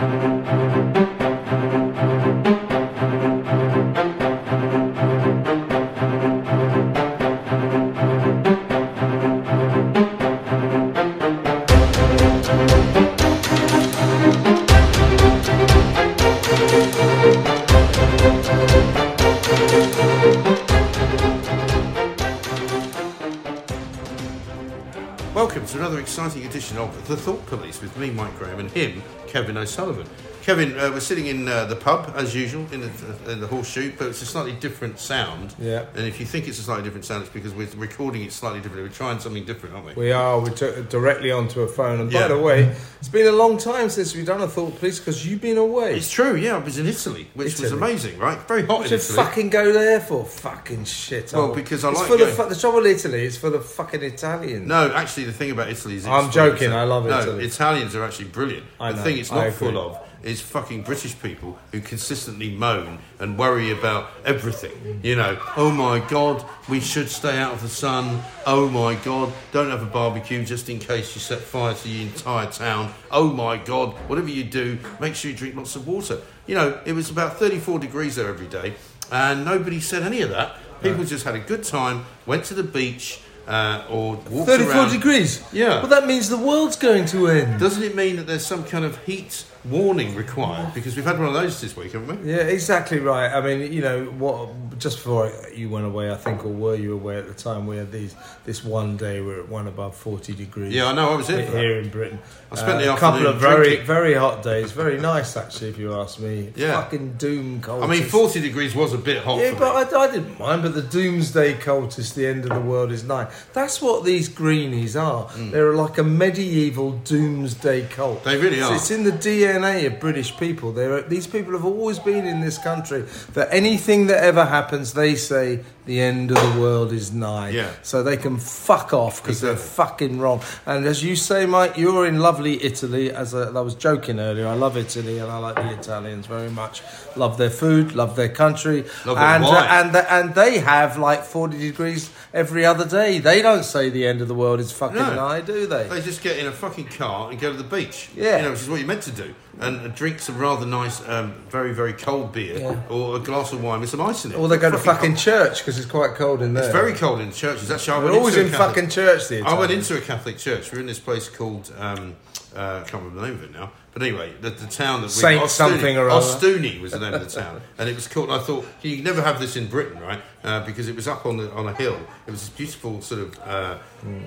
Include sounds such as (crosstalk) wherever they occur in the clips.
Welcome to another exciting edition of The Thought Police with me, Mike Graham, and him, Kevin O'Sullivan. Kevin, uh, we're sitting in uh, the pub as usual in the, in the horseshoe, but it's a slightly different sound. Yeah. And if you think it's a slightly different sound, it's because we're recording it slightly differently. We're trying something different, aren't we? We are. We took it directly onto a phone. And Yeah. by the way, it's been a long time since we've done a thought police because you've been away. It's true, yeah. I was in Italy, which was Italy. amazing, right? Very hot What in should Italy. fucking go there for? Fucking shit. Well, because I it's like for the, going- fu- the trouble with Italy. It's for the fucking Italians. No, actually, the thing about Italy is. I'm it's joking, I love no, Italy. Italians are actually brilliant. I the know, thing it's I not agree. full of is fucking British people who consistently moan and worry about everything. You know, oh my god, we should stay out of the sun. Oh my god, don't have a barbecue just in case you set fire to the entire town. Oh my god, whatever you do, make sure you drink lots of water. You know, it was about 34 degrees there every day, and nobody said any of that. People just had a good time, went to the beach. Uh, or 34 around. degrees? Yeah. Well, that means the world's going to end. Doesn't it mean that there's some kind of heat warning required? Because we've had one of those this week, haven't we? Yeah, exactly right. I mean, you know, what? Just before you went away, I think, or were you away at the time? We had these this one day we we're at one above forty degrees. Yeah, I know, I was here here in Britain. I spent the a couple of very drinking. very hot days. Very nice, actually, if you ask me. Yeah. fucking doom cold. I mean, 40 degrees was a bit hot Yeah, for but me. I, I didn't mind. But the doomsday cultist, the end of the world is nigh. That's what these greenies are. They're like a medieval doomsday cult. Mm. They really are. It's in the DNA of British people. They're, these people have always been in this country. That anything that ever happens, they say the end of the world is nigh. Yeah. So they can fuck off because they're fucking wrong. And as you say, Mike, you're in lovely Italy. As I, I was joking earlier, I love Italy and I like the Italians very much. Love their food, love their country, Love and uh, and and they have like 40 degrees every other day. They don't say the end of the world is fucking No. nigh, do they? They just get in a fucking car and go to the beach. Yeah. You know, which is what you're meant to do. And drink some rather nice, um, very, very cold beer Yeah. or a glass of wine with some ice in it. Or they go to fucking hot. church because it's quite cold in there. It's very cold in churches. Actually, I went always in Catholic- fucking church. The I went into a Catholic church. We We're in this place called um, uh, I can't remember the name of it now. But anyway, the, the town that we Saint Ostuni- something or other. Ostuni was the name of the town, and it was called. I thought you never have this in Britain, right? Uh, because it was up on the, on a hill. It was this beautiful sort of uh,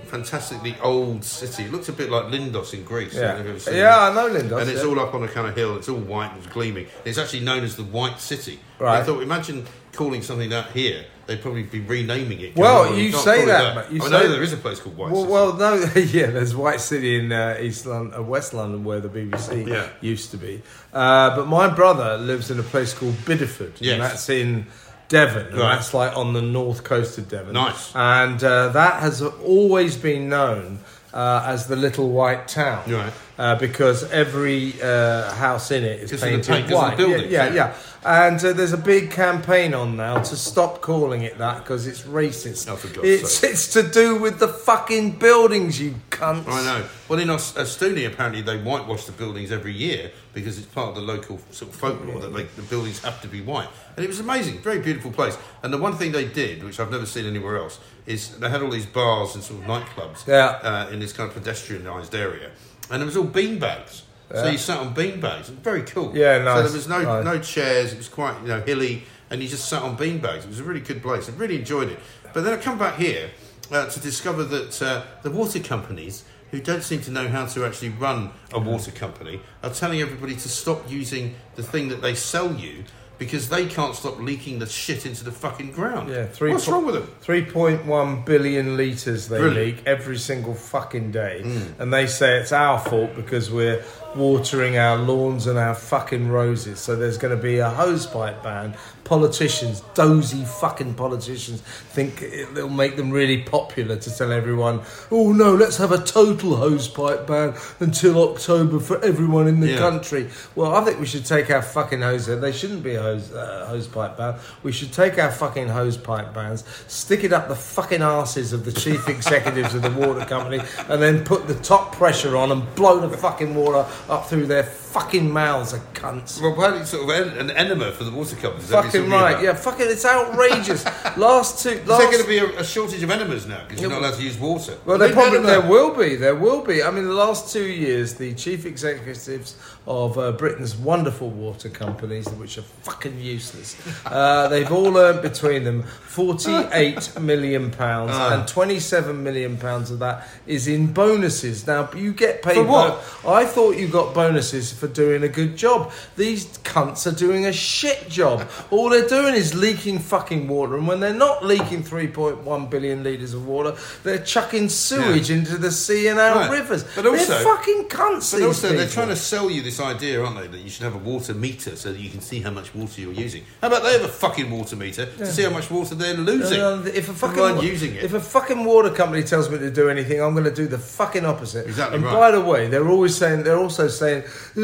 fantastically old city. It looked a bit like Lindos in Greece. I don't know if you've ever Yeah, seen yeah. I know Lindos. And it's yeah. all up on a kind of hill. It's all white and it's gleaming. It's actually known as the White City. Right. I thought, imagine calling something that here. They'd probably be renaming it. Well, you say it that, but you I know there is a place called White Well, City. well, no, (laughs) yeah. There's White City in uh, East London, uh, West London, where the BBC Yeah. used to be. Uh, but my brother lives in a place called Bideford, Yes. and that's in Devon, and Right. that's like on the north coast of Devon. Nice. and uh, that has always been known uh, as the Little White Town, Right. Uh, because every uh, house in it is Because of the painted white. yeah. yeah, yeah. And uh, there's a big campaign on now to stop calling it that because it's racist. Oh, for God's it's sake. it's to do with the fucking buildings, you cunts. I know. Well, in Aus- Ostuni, apparently they whitewash the buildings every year because it's part of the local sort of folklore that like, the buildings have to be white. And it was amazing, very beautiful place. And the one thing they did, which I've never seen anywhere else, is they had all these bars and sort of nightclubs Yeah. uh, in this kind of pedestrianised area, and it was all bean bags. So you sat on bean bags. Very cool. Yeah, nice. So there was no nice. no chairs. It was quite you know hilly, and you just sat on bean bags. It was a really good place. I really enjoyed it. But then I come back here uh, to discover that uh, the water companies, who don't seem to know how to actually run a water company, are telling everybody to stop using the thing that they sell you because they can't stop leaking the shit into the fucking ground. Yeah, three What's po- wrong with them? 3.1 billion litres they leak every single fucking day. Mm. And they say it's our fault because we're watering our lawns and our fucking roses. So there's going to be a hosepipe ban. Politicians, dozy fucking politicians, think it'll make them really popular to tell everyone, oh no, let's have a total hosepipe ban until October for everyone in the Yeah. country. Well, I think we should take our fucking hose. They shouldn't be a hose uh, hosepipe ban. We should take our fucking hosepipe bans, stick it up the fucking asses of the chief (laughs) executives of the water company, and then put the top pressure on and blow the fucking water up through their fucking mouths, the cunts. Well, apparently, sort of en- an enema for the water companies. Is that what Fucking right, about? yeah, fucking, it's outrageous. (laughs) last two, Is there going to be a, a shortage of enemas now because you're not allowed to use water? Well, there probably done there will be. There will be. I mean, the last two years, the chief executives of uh, Britain's wonderful water companies, which are fucking useless, uh, (laughs) they've all earned between them forty-eight (laughs) million pounds, Ah. and twenty-seven million pounds of that is in bonuses. Now, you get paid For what? bo- I thought you got bonuses for doing a good job. These cunts are doing a shit job. All they're doing is leaking fucking water, and when they're not leaking 3.1 billion litres of water, they're chucking sewage into the sea and our Right. rivers. But also- they're fucking cunts. But also, they're trying to sell you this idea, aren't they, that you should have a water meter so that you can see how much water you're using. How about they have a fucking water meter to see how much water they're losing? Uh, if a fucking using it. if a fucking water company tells me to do anything, I'm going to do the fucking opposite. Exactly And right. by the way, they're always saying they're also saying,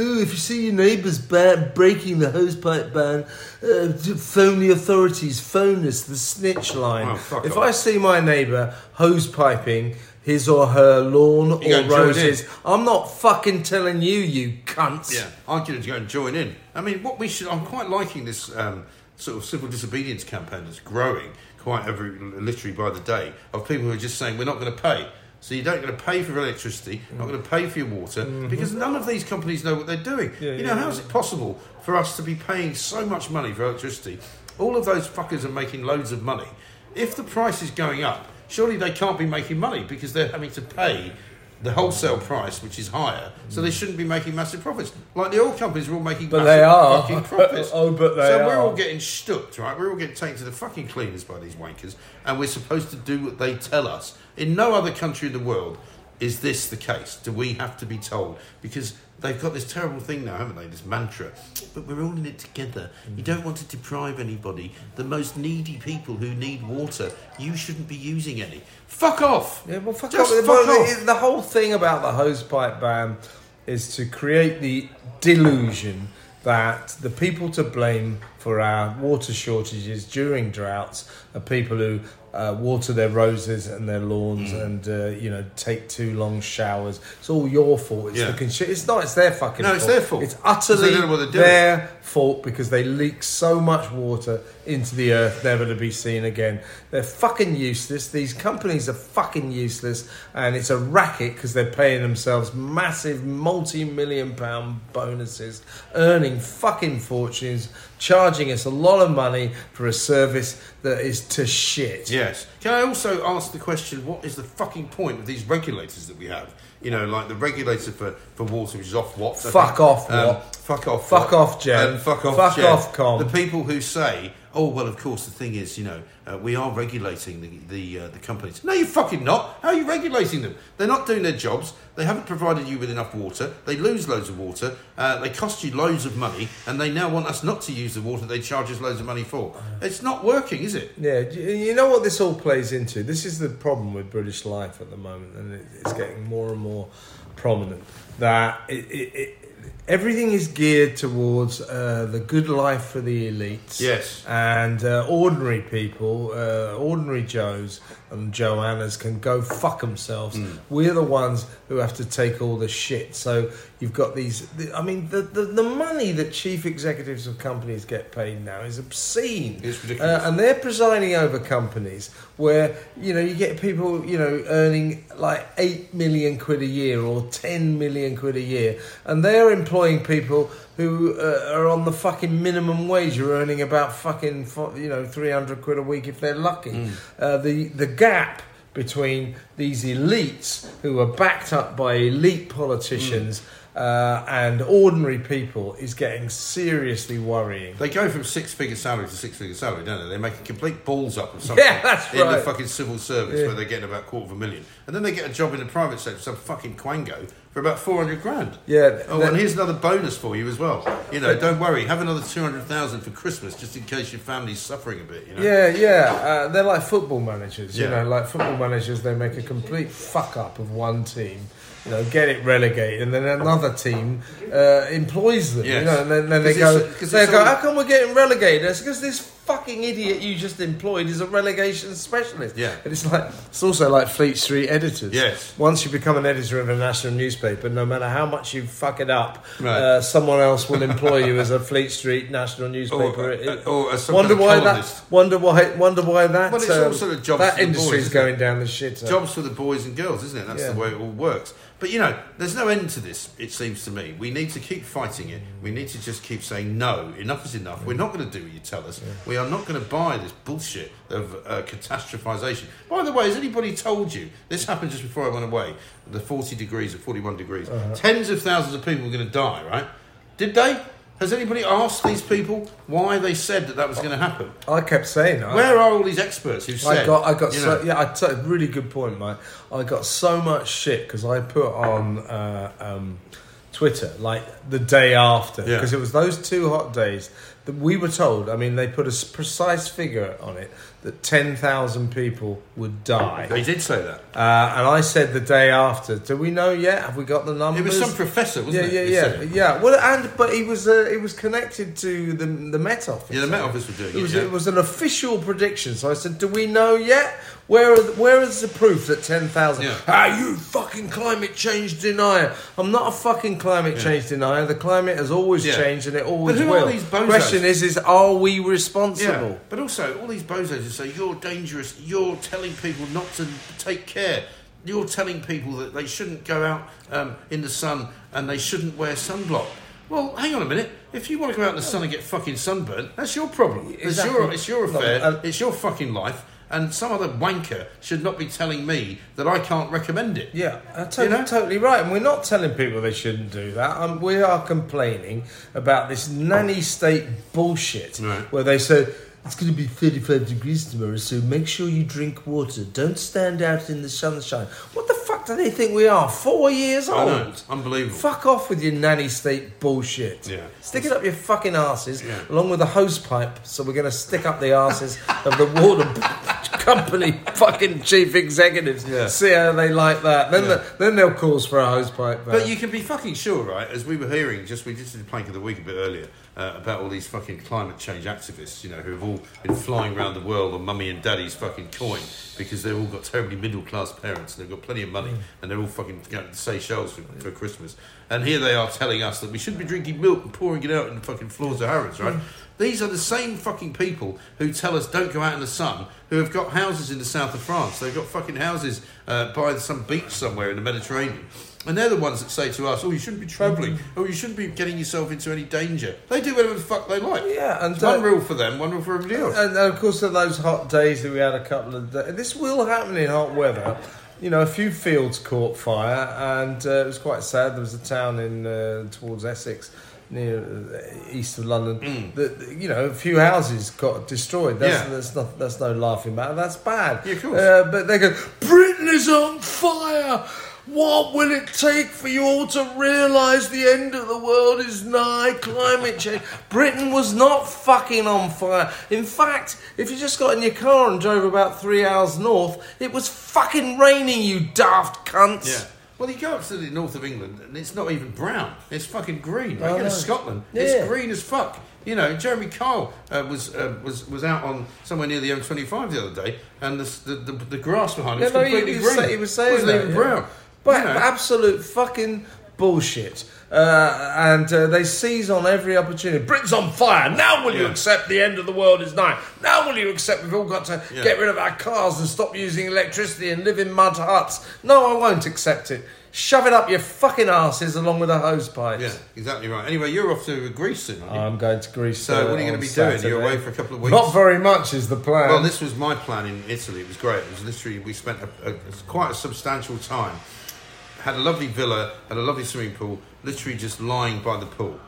"Ooh, if you see your neighbours ban- breaking the hosepipe ban, uh, phone the authorities. Phone us the snitch line. Oh, if off. I see my neighbour hose piping." His or her lawn You or roses. I'm not fucking telling you, you cunts. Yeah, I'm going to go and join in. I mean, what we should. I'm quite liking this um, sort of civil disobedience campaign that's growing quite every literally by the day of people who are just saying we're not going to pay. So you don't going to pay for your electricity, not going to pay for your water, because none of these companies know what they're doing. Mm-hmm. Yeah, you know, yeah, how is it possible for us to be paying so much money for electricity? All of those fuckers are making loads of money. If the price is going up, surely they can't be making money because they're having to pay the wholesale price, which is higher, so they shouldn't be making massive profits. Like the oil companies are all making But massive they are. fucking profits. (laughs) Oh, but they are. so we're all getting stuck, right? We're all getting taken to the fucking cleaners by these wankers, and we're supposed to do what they tell us. In no other country in the world is this the case. Do we have to be told? Because they've got this terrible thing now, haven't they? This mantra. But we're all in it together. You don't want to deprive anybody. The most needy people who need water, you shouldn't be using any. Fuck off. Yeah, well, fuck Just off. fuck Well, off. The, the whole thing about the hosepipe ban is to create the delusion that the people to blame for our water shortages during droughts are people who uh, water their roses and their lawns Mm. and uh, you know take too long showers. It's all your fault. It's Yeah. the consu- It's not. It's their fucking. No, fault. it's their fault. It's utterly their fault because they leak so much water into the earth, never to be seen again. They're fucking useless. These companies are fucking useless, and it's a racket because they're paying themselves massive multi-million pound bonuses, earning fucking fortunes, charging us a lot of money for a service that is to shit. Yes. Can I also ask the question, what is the fucking point of these regulators that we have? You know, like the regulator for, for water, which is Ofwat? Fuck off, Um, what? Fuck off. Fuck what? off, Jen. And fuck off, Fuck Jen. off, Com. The people who say, oh, well, of course, the thing is, you know, uh, we are regulating the the, uh, the companies. No, you're fucking not. How are you regulating them? They're not doing their jobs. They haven't provided you with enough water. They lose loads of water. Uh, they cost you loads of money, and they now want us not to use the water they charge us loads of money for. It's not working, is it? Yeah, you you know what this all plays into? This is the problem with British life at the moment, and it's getting more and more prominent. That it, it, it, everything is geared towards uh, the good life for the elites. Yes. and uh, ordinary people, uh, ordinary Joes and Joannas can go fuck themselves. Hmm. We're the ones who have to take all the shit. So you've got these. I mean, the, the the money that chief executives of companies get paid now is obscene. It's ridiculous. Uh, and they're presiding over companies where you know you get people you know earning like eight million quid a year or ten million quid a year, and they're employing people who uh, are on the fucking minimum wage, are earning about fucking you know three hundred quid a week if they're lucky. Mm. Uh, the the gap between these elites who are backed up by elite politicians. Uh, and ordinary people is getting seriously worrying. They go from six figure salary to six figure salary, don't they? They make a complete balls up of (laughs) something Yeah, that's in the fucking civil service Yeah. where they're getting about a quarter of a million. And then they get a job in the private sector, some fucking quango for about 400 grand. Yeah, Oh, and here's another bonus for you as well. You know, don't worry, have another 200,000 for Christmas just in case your family's suffering a bit, you know? Yeah, yeah. Uh, they're like football managers. You know, like football managers, they make a complete fuck up of one team. You know, get it relegated, and then another team uh, employs them. You know, and then, then they go, they go, all- how come we're getting relegated? It's because this fucking idiot you just employed is a relegation specialist. Yeah. and it's like it's also like Fleet Street editors. Yes. Once you become an editor of a national newspaper, no matter how much you fuck it up, Right. uh, someone else will employ you as a Fleet Street national newspaper. or as some wonder kind of why columnist. that. Wonder why. Wonder why that. Well, it's um, also the jobs that for the industry's boys, isn't going down the shit. Jobs for the boys and girls, isn't it? That's Yeah. the way it all works. But you know, there's no end to this, it seems to me. We need to keep fighting it. We need to just keep saying, no, enough is enough. We're not going to do what you tell us. We are not going to buy this bullshit of uh, catastrophization. By the way, has anybody told you, this happened just before I went away, the 40 degrees or 41 degrees, Uh-huh. tens of thousands of people were going to die, right? Did they? Has anybody asked these people why they said that that was going to happen? I kept saying. I, Where are all these experts who said? I got, I got so know, yeah. I t- really good point, mate. I got so much shit because I put on uh, um, Twitter like the day after Yeah. because it was those two hot days that we were told. I mean, they put a precise figure on it that ten thousand people would die. They did say that. Uh, and I said the day after, do we know yet? Have we got the numbers? It was some professor, wasn't yeah, it? Yeah, who yeah, yeah. Well, and but he was uh, it was connected to the the Met Office. Yeah, the Met Office were doing It it. was yeah. it was an official prediction. So I said, do we know yet? Where are the, where is the proof that ten thousand? Yeah. Ah, you fucking climate change denier! I'm not a fucking climate change denier. The climate has always Yeah. changed and it always but who will. are these bozos? Question is, is are we Yeah, responsible? but also all these bozos who say you're dangerous. You're telling people not to take care. You're telling people that they shouldn't go out um, in the sun and they shouldn't wear sunblock. Well, hang on a minute. If you want to go out in the sun and get fucking sunburnt, that's your problem. It's your it's your No, affair. uh, it's your fucking life. And some other wanker should not be telling me that I can't recommend it. Yeah, uh, to- You know? totally right. And we're not telling people they shouldn't do that. Um, we are complaining about this nanny state bullshit Right. where they say it's going to be 35 degrees tomorrow, so make sure you drink water. Don't stand out in the sunshine. What the fuck do they think we are? Four years I old? know. It's unbelievable. Fuck off with your nanny state bullshit. Yeah. Stick it up your fucking asses, Yeah. along with a hose pipe. So we're going to stick up the asses of the water (laughs) company fucking chief executives. Yeah. See how they like that. Then, Yeah. the, then they'll cause for a hose pipe. But you can be fucking sure, right? As we were hearing, just we just did the plank of the week a bit earlier uh, about all these fucking climate change activists, you know, who have all been flying around the world on mummy and daddy's fucking coin because they've all got terribly middle class parents and they've got plenty of money and they're all fucking going to Seychelles for, for Christmas. And here they are telling us that we shouldn't be drinking milk and pouring it out in the fucking floors of Harrods, right? These are the same fucking people who tell us don't go out in the sun, who have got houses in the south of France. They've got fucking houses uh, by some beach somewhere in the Mediterranean. And they're the ones that say to us, oh, you shouldn't be travelling, oh, you shouldn't be getting yourself into any danger. They do whatever the fuck they like. Yeah, and It's one uh, rule for them, one rule for everybody else. And, and of course, those hot days that we had a couple of days, this will happen in hot weather. You know, a few fields caught fire, and uh, it was quite sad. There was a town in uh, towards Essex, near uh, east of London, that you know a few houses got destroyed. That's, Mm. Yeah. that's not that's no laughing matter. That's bad. Yeah, of course. Uh, but they go, Britain is on fire. What will it take for you all to realise the end of the world is nigh? Climate change. Britain was not fucking on fire. In fact, if you just got in your car and drove about three hours north, it was fucking raining, you daft cunts. Yeah. Well, you go up to the north of England and it's not even brown. It's fucking green. Right? I You go to know. Scotland, Yeah. it's green as fuck. You know, Jeremy Kyle uh, was uh, was was out on somewhere near the M25 the other day, and the the, the, the grass behind it was no, he- completely he was green. say- he was saying wasn't that, even yeah. brown. But You know. absolute fucking bullshit. Uh, and uh, they seize on every opportunity. Britain's on fire. Now will you Yeah. accept the end of the world is nigh? Now will you accept we've all got to Yeah. get rid of our cars and stop using electricity and live in mud huts? No, I won't accept it. Shove it up your fucking asses along with the hose pipes. Yeah, exactly right. Anyway, you're off to Greece soon? I'm going to Greece. So uh, what are you gonna on be doing? You're away for a couple of weeks? Not very much is the plan. Well, this was my plan in Italy. It was great. It was literally we spent a, a, quite a substantial time. Had a lovely villa, had a lovely swimming pool. Literally just lying by the pool,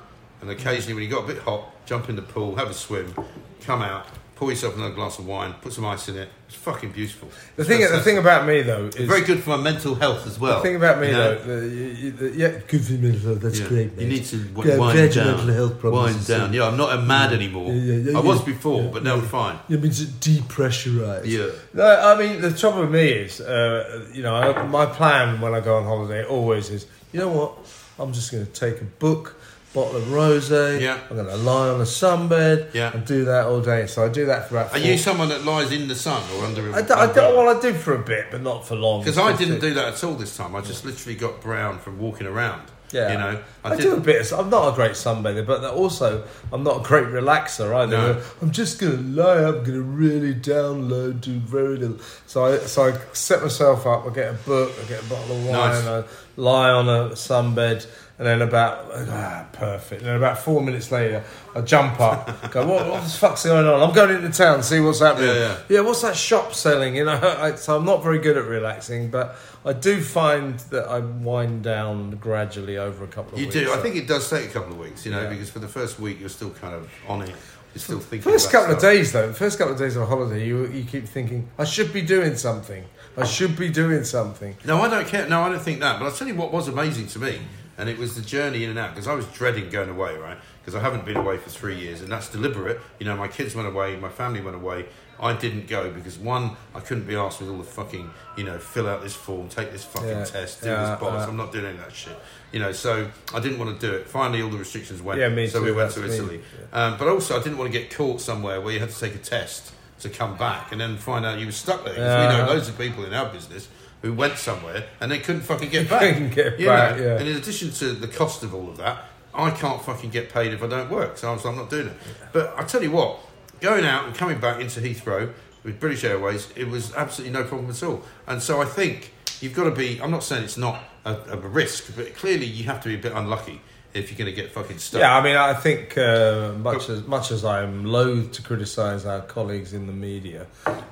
and occasionally when you got a bit hot, jump in the pool, have a swim, come out, pour yourself another glass of wine, put some ice in it. It's fucking beautiful. The thing, the thing about me though is very good for my mental health as well. The thing about me you know? though, the, you, the, yeah, good for mental health. That's Yeah. great. Mate. You need to w- Yeah, wind down. mental health problems wind down. Yeah, I'm not a mad anymore. Yeah, I was before, but now I'm fine. It means it depressurise. Yeah. No, I mean the trouble with me is, uh, you know, I, my plan when I go on holiday always is, you know what? I'm just going to take a book, bottle of rosé. Yeah. I'm going to lie on a sunbed. Yeah. And do that all day. So I do that for about. Are four- you someone that lies in the sun or under a I do, I do, well, I do for a bit, but not for long. Because I didn't do that at all this time. I just literally got brown from walking around. Yeah, You know, I, did- do a bit. Of, I'm not a great sunbather, but also I'm not a great relaxer either. No. I'm just gonna lie up, I'm gonna really download, do very little. So I so I set myself up. I get a book, I get a bottle of wine, Nice. I lie on a sunbed, and then about ah, perfect. And then about four minutes later, I jump up, go, what, what the fuck's going on? I'm going into town, see what's happening. Yeah, yeah. what's that shop selling? You know, (laughs) I, so I'm not very good at relaxing, but. I do find that I wind down gradually over a couple of weeks. You weeks. do. I think it does take a couple of weeks, you know, Yeah. because for the first week you're still kind of on it. You're still thinking. First couple of days, though, first couple of days of a holiday, you you keep thinking, I should be doing something. I should be doing something. No, I don't care. No, I don't think that. But I'll tell you what was amazing to me, and it was the journey in and out because I was dreading going away, right? Because I haven't been away for three years, and that's deliberate. You know, my kids went away, my family went away. I didn't go because one, I couldn't be asked with all the fucking, you know, fill out this form, take this fucking Yeah, test, do yeah, this box. uh, I'm not doing any of that shit. You know, so I didn't want to do it. Finally, all the restrictions went. Yeah, me so too, we went to Italy. Um, but also, I didn't want to get caught somewhere where you had to take a test to come back and then find out you were stuck there. 'Cause we Yeah. know loads of people in our business who went somewhere and they couldn't fucking get (laughs) back. Couldn't get You back, know? yeah. And in addition to the cost of all of that, I can't fucking get paid if I don't work. So I was, I'm not doing it. But I tell you what, going out and coming back into Heathrow with British Airways, it was absolutely no problem at all. And so I think you've got to be. I'm not saying it's not a, a risk, but clearly you have to be a bit unlucky if you're going to get fucking stuck. Yeah, I mean, I think uh, much as much as I'm loath to criticise our colleagues in the media,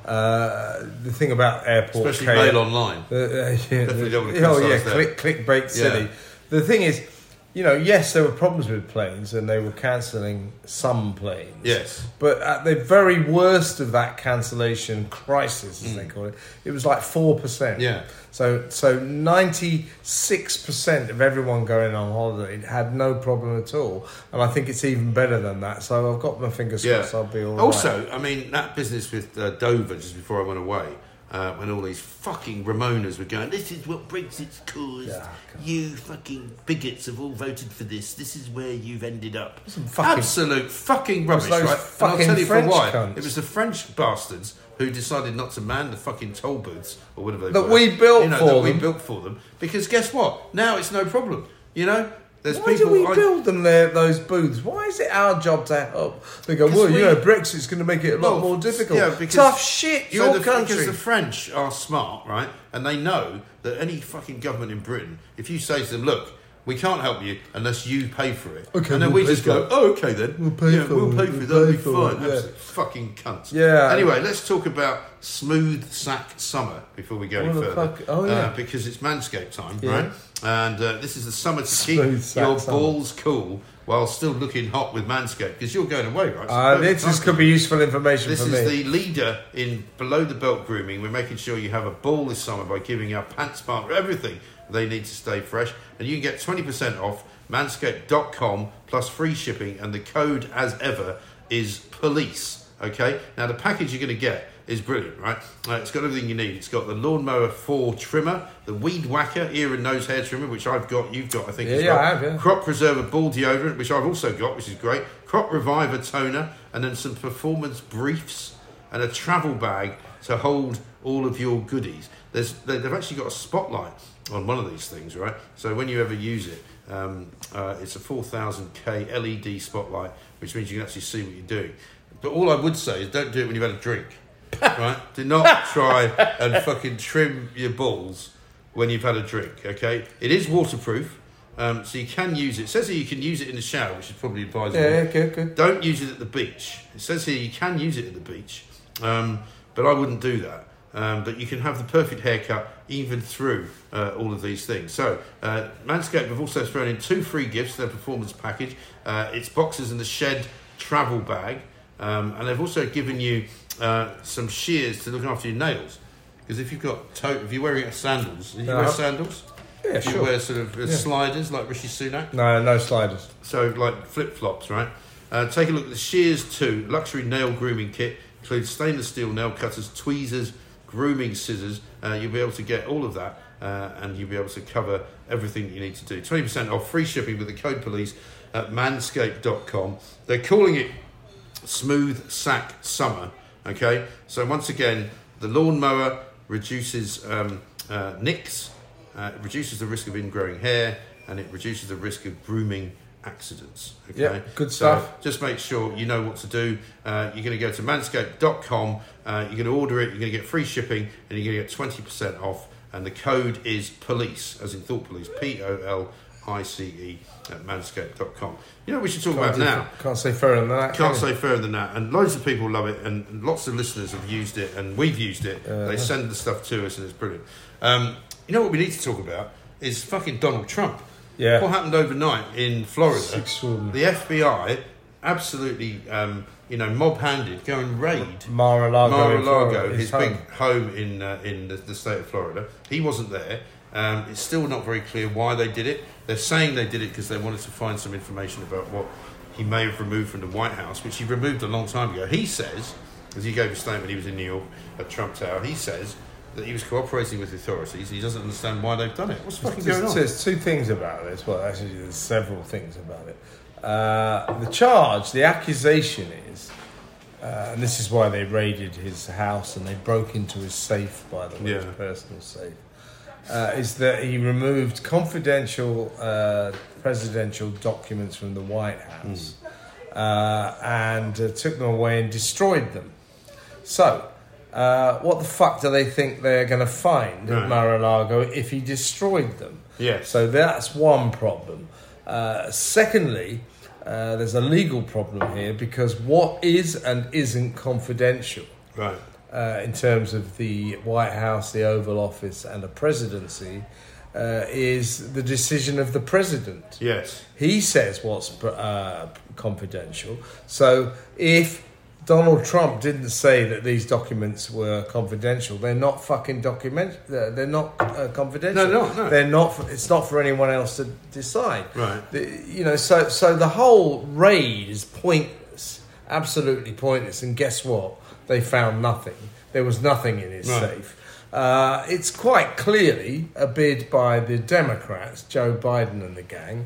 uh, the thing about airport, Especially chaos- Mail Online. Uh, (laughs) yeah, Definitely don't want to oh yeah, click, clickbait city. Yeah. The thing is, you know, yes, there were problems with planes, and they were cancelling some planes. Yes. but at the very worst of that cancellation crisis, as they call it, it was like four percent. Mm. Yeah. So so ninety six percent of everyone going on holiday had no problem at all, and I think it's even better than that. So I've got my fingers Yeah. crossed. I'll be all right. also, I mean, that business with uh, Dover just before I went away, uh, when all these fucking Remoaners were going, this is what Brexit's caused. Yeah, you fucking bigots have all voted for this. This is where you've ended up. fucking- Absolute fucking rubbish, right? fucking and I'll tell you French for why. cunts. It was the French bastards who decided not to man the fucking toll booths or whatever they That were. we built you know, for that we built for them. Because guess what? Now it's no problem. You know, there's Why people. do we I- build them there, those booths? Why is it our job to help? They go, well, we- you know, Brexit's going to make it a lot Well, more difficult. Yeah, because, Tough shit, so your the, country. Because the French are smart, right? And they know that any fucking government in Britain, if you say to them, look, we can't help you unless you pay for it. Okay, and then we'll we just go, oh, okay then. We'll pay yeah, for we'll it, pay for we'll it. That'll pay be fine. yeah. Fucking cunts. Yeah. Anyway, let's talk about smooth sack summer before we go any What the further. fuck? Oh, yeah. Uh, because it's Manscaped time, Yeah. right? And uh, this is the summer to Smooth keep your summer. balls cool while still looking hot with Manscaped because you're going away, right? So Uh, this is, could be useful information for you. This is me. the leader in below the belt grooming. We're making sure you have a ball this summer by giving our pants partner everything they need to stay fresh. And you can get 20% off manscaped.com plus free shipping. And the code, as ever, is police. Okay? Now, the package you're going to get is brilliant, right? Uh, it's got everything you need. It's got the Lawnmower 4 trimmer, the Weed Whacker ear and nose hair trimmer, which I've got, you've got, I think, Yeah, well. I have, yeah. Crop Preserver Ball Deodorant, which I've also got, which is great. Crop Reviver Toner, and then some performance briefs and a travel bag to hold all of your goodies. There's, they- they've actually got a spotlight on one of these things, right? So when you ever use it, um, uh, it's a 4000K LED spotlight, which means you can actually see what you're doing. But all I would say is don't do it when you've had a drink, (laughs) right? Do not try and fucking trim your balls when you've had a drink, okay? It is waterproof. Um, so you can use it. It says here you can use it in the shower, which is probably advisable. Yeah, yeah, good, good. Don't use it at the beach. It says here you can use it at the beach, um, but I wouldn't do that. Um, but you can have the perfect haircut even through uh, all of these things. So, uh, Manscaped have also thrown in two free gifts their performance package. Uh, it's boxes and the shed travel bag. Um, and they've also given you uh, some shears to look after your nails. Because if you've got toe, if you're wearing sandals, do you wear Uh-huh. sandals? Yeah, sure. you wear sort of uh, Yeah. sliders like Rishi Sunak. No, no sliders. So like flip flops, right? Uh, take a look at the Shears 2 luxury nail grooming kit. Includes stainless steel nail cutters, tweezers, grooming scissors. Uh, you'll be able to get all of that, uh, and you'll be able to cover everything you need to do. Twenty percent off, free shipping with the code police at manscaped.com. They're calling it smooth sack summer. Okay, so once again, the lawnmower reduces um, uh, nicks, uh, reduces the risk of ingrowing hair, and it reduces the risk of grooming accidents. Okay, Yeah, good So stuff. just make sure you know what to do. Uh, you're going to go to manscaped.com. Uh, you're going to order it. You're going to get free shipping, and you're going to get twenty percent off. And the code is police, as in thought police, P O L I C E at manscaped.com. You know what we should talk Can't, about do- now? can't say fairer than that. Can't can say fairer than that. And loads of people love it, and, and lots of listeners have used it, and we've used it. they send the stuff to us, and it's brilliant. Um, you know what we need to talk about is fucking Donald Trump. Yeah. What happened overnight in Florida? The FBI absolutely, um, you know, mob-handed, go and raid Mar-a-Lago. Mar-a-Lago, Florida, his home. big home in uh, in the, the state of Florida. He wasn't there. Um, it's still not very clear why they did it. They're saying they did it because they wanted to find some information about what he may have removed from the White House, which he removed a long time ago. He says, as he gave a statement, he was in New York at Trump Tower. He says that he was cooperating with the authorities. He doesn't understand why they've done it. What's fucking going There's, on? there's two things about this. Well, actually, there's several things about it. Uh, the charge, the accusation is, uh, and this is why they raided his house and they broke into his safe, by the way, Yeah. his personal safe, uh, is that he removed confidential uh, presidential documents from the White House uh, and uh, took them away and destroyed them. So, uh, what the fuck do they think they're going to find Right. at Mar-a-Lago if he destroyed them? Yes. So that's one problem. Uh, secondly, uh, there's a legal problem here because what is and isn't confidential right. uh, in terms of the White House, the Oval Office, and the presidency uh, is the decision of the president. Yes. He says what's uh, confidential. So if Donald Trump didn't say that these documents were confidential, they're not fucking document. They're not uh, confidential. No, no, no. They're not. For, it's not for anyone else to decide. Right. The- you know. So so the whole raid is pointless. Absolutely pointless. And guess what? They found nothing. There was nothing in his Right. safe. Uh, it's quite clearly a bid by the Democrats, Joe Biden and the gang,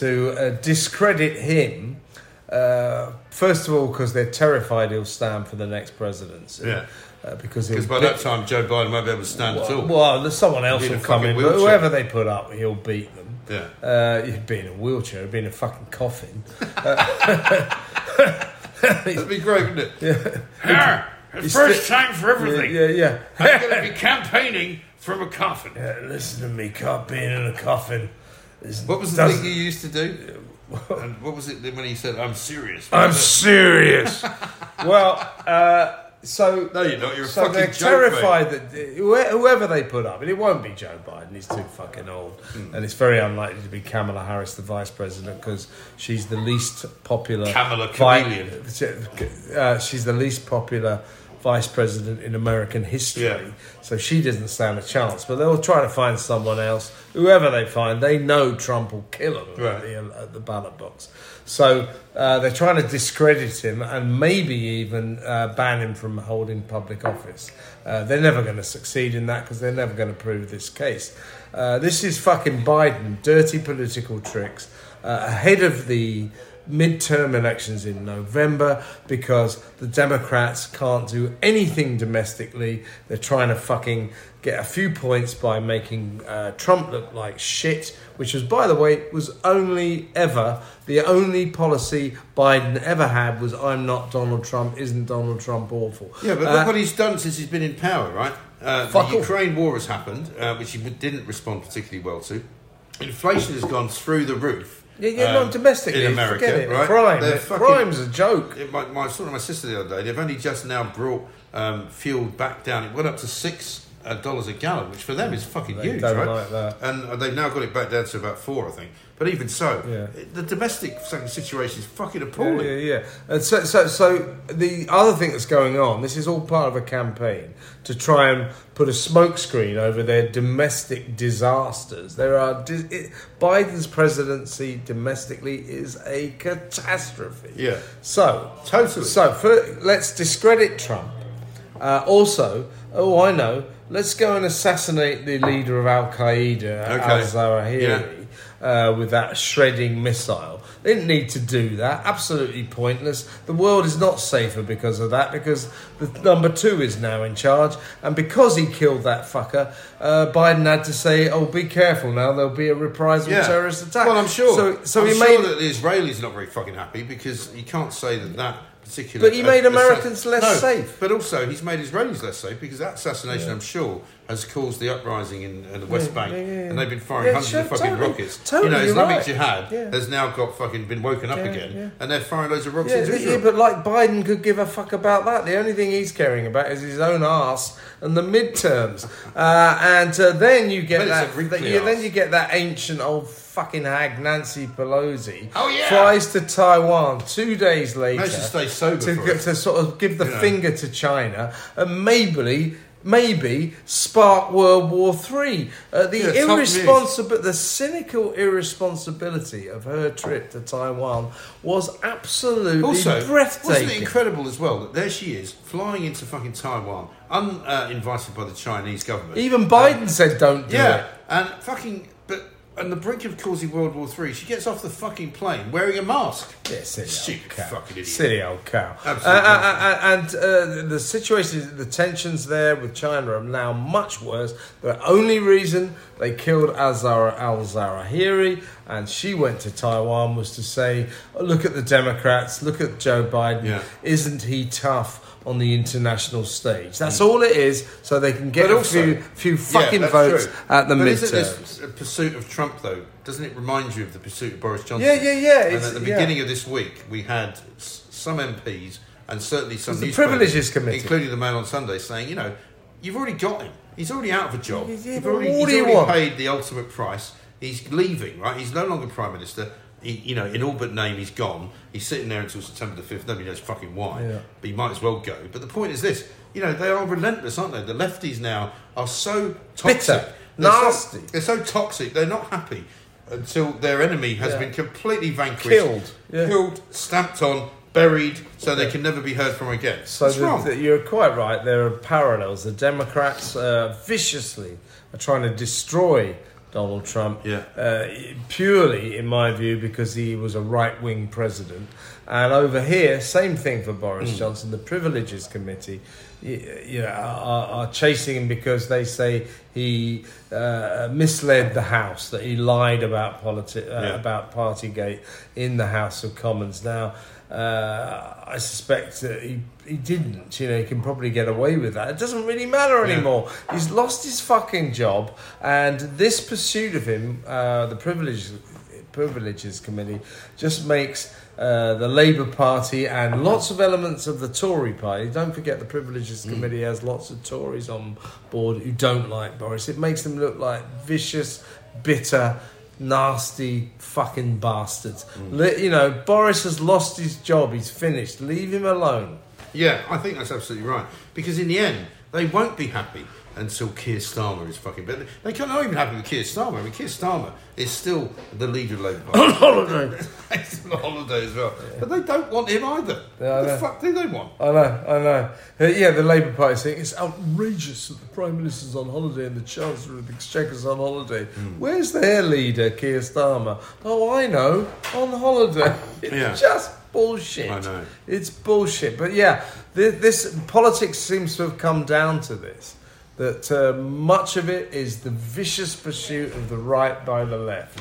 to uh, discredit him. Uh, first of all, because they're terrified he'll stand for the next presidency. Yeah. Uh, because by beat- that time, Joe Biden won't be able to stand at all. well, well, there's someone else will come in, but wheelchair. whoever they put up, he'll beat them. yeah. Uh, he'd be in a wheelchair, he'd be in a fucking coffin. (laughs) (laughs) That'd be great, wouldn't it? Yeah. First time for everything. Yeah, yeah. I'm going to be (laughs) campaigning from a coffin. yeah. Listen to me, can't be in a coffin. What was the thing you used to do? (laughs) And what was it when he said, "I'm serious"? I'm serious. (laughs) well, uh, so No, you're not. You're a so fucking they're joke, terrified that whoever they put up, and it won't be Joe Biden. He's too fucking old, Hmm. and it's very unlikely to be Kamala Harris, the vice president, because she's the least popular. Kamala vi- Chameleon. (laughs) uh, she's the least popular vice president in American history. Yeah. So she doesn't stand a chance. But they'll try to find someone else. Whoever they find, they know Trump will kill them Right. at, the, at the ballot box. So uh, they're trying to discredit him and maybe even uh, ban him from holding public office. Uh, they're never going to succeed in that because they're never going to prove this case. Uh, this is fucking Biden, dirty political tricks uh, ahead of the midterm elections in November because the Democrats can't do anything domestically. They're trying to fucking get a few points by making uh, Trump look like shit, which was, by the way, was only ever the only policy Biden ever had was I'm not Donald Trump, isn't Donald Trump awful? Yeah, but Uh, look what he's done since he's been in power, right? Uh, the off. Ukraine war has happened, uh, which he didn't respond particularly well to. Inflation has gone through the roof. Yeah, yeah, um, not domestically. in America, forget it. right? Crime, They're fucking- crime's a joke. It, my, my, I saw my sister the other day. They've only just now brought um, fuel back down. It went up to six uh, dollars a gallon, which for them is fucking They huge, right? like. And they've now got it back down to about four, I think. But even so, Yeah. the domestic situation is fucking appalling. yeah, yeah. And so, so, so the other thing that's going on, this is all part of a campaign to try and put a smokescreen over their domestic disasters. There are it, Biden's presidency domestically is a catastrophe. Yeah. So Totally. So for, let's discredit Trump. Uh, also, oh, I know. Let's go and assassinate the leader of Al Qaeda, Al Okay. Zawahiri uh, with that shredding missile. They didn't need to do that. Absolutely pointless. The world is not safer because of that, because the number two is now in charge. And because he killed that fucker, uh, Biden had to say, oh, be careful now, there'll be a reprisal terrorist attack. Well, I'm sure. So, so I'm he sure made. that the Israelis are not very fucking happy because you can't say that that particular. But he made uh, Americans assa- less No, safe. But also, he's made Israelis less safe because that assassination, I'm sure, has caused the uprising in, in the West Bank, yeah, yeah, yeah. and they've been firing Yeah, hundreds sure, of fucking totally. rockets. Totally, you know, you're Islamic right. Jihad Yeah. has now got fucking been woken up Yeah, again, yeah. and they're firing loads of rockets Yeah, into yeah, but like Biden could give a fuck about that. The only thing he's caring about is his own ass and the midterms. (laughs) Uh, and uh, then you get But it's that. a yeah, then you get that ancient old fucking hag Nancy Pelosi. Oh, yeah. flies to Taiwan two days later. Managed to stay sober to, to sort of give the You know. finger to China and maybe. Maybe spark World War Three. Uh, the Yeah, irresponsible, the cynical irresponsibility of her trip to Taiwan was absolutely Also, breathtaking. wasn't it incredible as well that there she is flying into fucking Taiwan, uninvited by the Chinese government. Even Biden said don't do Yeah, it. and fucking, but on the brink of causing World War Three, she gets off the fucking plane wearing a mask. Yeah, silly Stupid old cow. fucking idiot. Silly old cow. Absolutely. Uh, uh, uh, and uh, the situation, the tensions there with China are now much worse. The only reason they killed Azara Al Zawahiri and she went to Taiwan was to say, oh, look at the Democrats, look at Joe Biden. Yeah. Isn't he tough? On the international stage, that's mm. all it is, so they can get But a also- few, few fucking that's votes true. at the but Isn't midterms. this a uh, pursuit of Trump though? Doesn't it remind you of the pursuit of Boris Johnson? Yeah, yeah, yeah, And it's- at the yeah. beginning of this week, we had s- some MPs and certainly some the newspapers, Privileges Committee. including the Mail on Sunday, saying, you know, you've already got him. He's already out of a job. Yeah, yeah, You've but already, what he's do you already want? paid the ultimate price. He's leaving, right? He's no longer prime minister. He, you know, in all but name, he's gone. He's sitting there until September the fifth. Nobody knows fucking why. Yeah. But he might as well go. But the point is this: you know, they are relentless, aren't they? The lefties now are so toxic, Bitter, They're so- nasty. they're so toxic. They're not happy until their enemy has Yeah. been completely vanquished, Killed. Yeah. killed, stamped on, buried, so they can never be heard from again. So the, the- you're quite right. There are parallels. The Democrats uh, viciously are trying to destroy Donald Trump. Yeah. Uh, purely, in my view, because he was a right wing president. And over here, same thing for Boris Hmm. Johnson. The Privileges Committee, you, you know, are, are chasing him because they say he uh, misled the House, that he lied about politi- uh, Yeah. about Partygate in the House of Commons. Now, uh, I suspect that he, he didn't. You know, he can probably get away with that. It doesn't really matter Yeah. anymore. He's lost his fucking job, and this pursuit of him, uh, the privileges privileges committee, just makes. Uh, the Labour Party and lots of elements of the Tory party. Don't forget the Privileges Mm. Committee has lots of Tories on board who don't like Boris. It makes them look like vicious, bitter, nasty fucking bastards. Mm. You know, Boris has lost his job. He's finished. Leave him alone. Yeah, I think that's absolutely right. Because in the end, they won't be happy until Keir Starmer is fucking better. They can't not even happy with Keir Starmer. I mean, Keir Starmer is still the leader of Labour Party. Holiday. (laughs) He's on holiday as well. But they don't want him either. Yeah, what the know. fuck do they want? I know, I know. Uh, yeah, the Labour Party saying it's outrageous that the Prime Minister's on holiday and the Chancellor of the Exchequer's on holiday. Hmm. Where's their leader, Keir Starmer? Oh, I know, on holiday. (laughs) It's Yeah. just bullshit. I know. It's bullshit. But yeah, this, this politics seems to have come down to this. That uh, much of it is the vicious pursuit of the right by the left.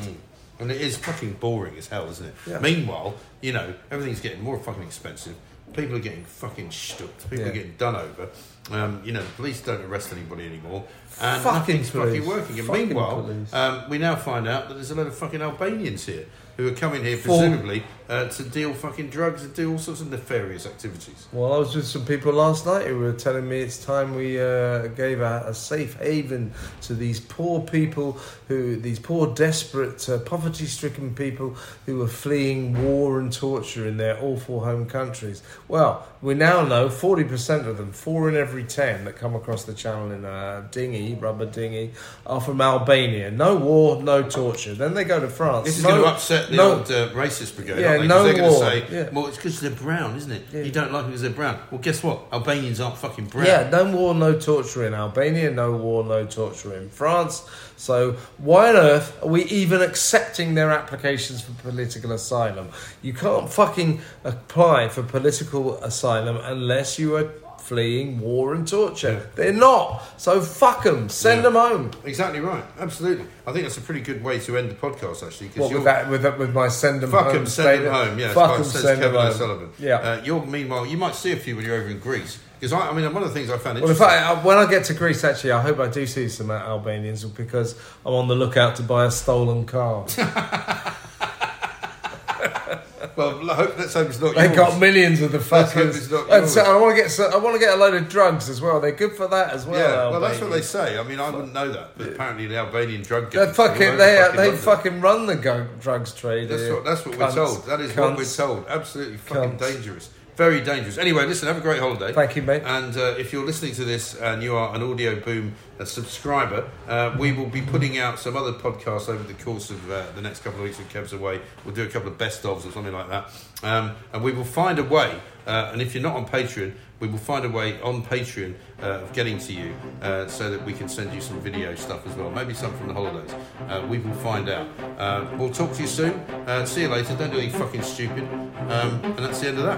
And it is fucking boring as hell, isn't it? Yeah. Meanwhile, you know, everything's getting more fucking expensive. People are getting fucking stuck. People Yeah. are getting done over. Um, you know, the police don't arrest anybody anymore, and Fucking nothing's police. fucking working. And Fucking meanwhile, um, we now find out that there's a lot of fucking Albanians here who are coming here presumably uh, to deal fucking drugs and do all sorts of nefarious activities. Well, I was with some people last night who were telling me it's time we uh, gave a, a safe haven to these poor people who, these poor, desperate, uh, poverty-stricken people who are fleeing war and torture in their awful home countries. Well, we now know 40% of them, four in every ten that come across the channel in a dinghy, rubber dinghy, are from Albania. No war, no torture. Then they go to France. This is No- going to upset the no- old uh, racist brigade, Yeah, aren't they? 'Cause no they're going to war, say, yeah. well, it's because they're brown, isn't it? You don't like them because they're brown. Well, guess what? Albanians aren't fucking brown. Yeah, no war, no torture in Albania, no war, no torture in France. So why on earth are we even accepting their applications for political asylum? You can't fucking apply for political asylum unless you are fleeing war and torture. They're not. So fuck them. Send Yeah. them home. Exactly right. Absolutely. I think that's a pretty good way to end the podcast, actually. 'cause What, you're- with that, with that, with my send them Fuck home them, send them home. Yeah, fuck them, send them Kevin home. O'Sullivan. Yeah. Uh, you're meanwhile, you might see a few when you're over in Greece because I, I mean, one of the things I found Well, in fact, when I get to Greece, actually, I hope I do see some Albanians because I'm on the lookout to buy a stolen car. (laughs) well, I hope let's hope it's not They yours. got millions of the Let's hope it's not And yours. so I want to get so, I want to get a load of drugs as well. They're good for that as well. Yeah, well, that's what they say. I mean, I wouldn't know that, but apparently the Albanian drug They gangs are all fucking over they fucking they London. fucking run the go- drugs trade. That's here. what that's what we're Cunts. told. That is what we're Cunts. told. Absolutely fucking Cunts. dangerous. Very dangerous. Anyway, listen, have a great holiday. Thank you, mate. And uh, if you're listening to this and you are an Audioboom uh, subscriber, uh, we will be putting out some other podcasts over the course of uh, the next couple of weeks when Kev's away. We'll do a couple of best ofs or something like that. Um, and we will find a way, uh, and if you're not on Patreon, we will find a way on Patreon uh, of getting to you uh, so that we can send you some video stuff as well. Maybe some from the holidays. Uh, we will find out. Uh, we'll talk to you soon. Uh, see you later. Don't do anything fucking stupid. Um, and that's the end of that.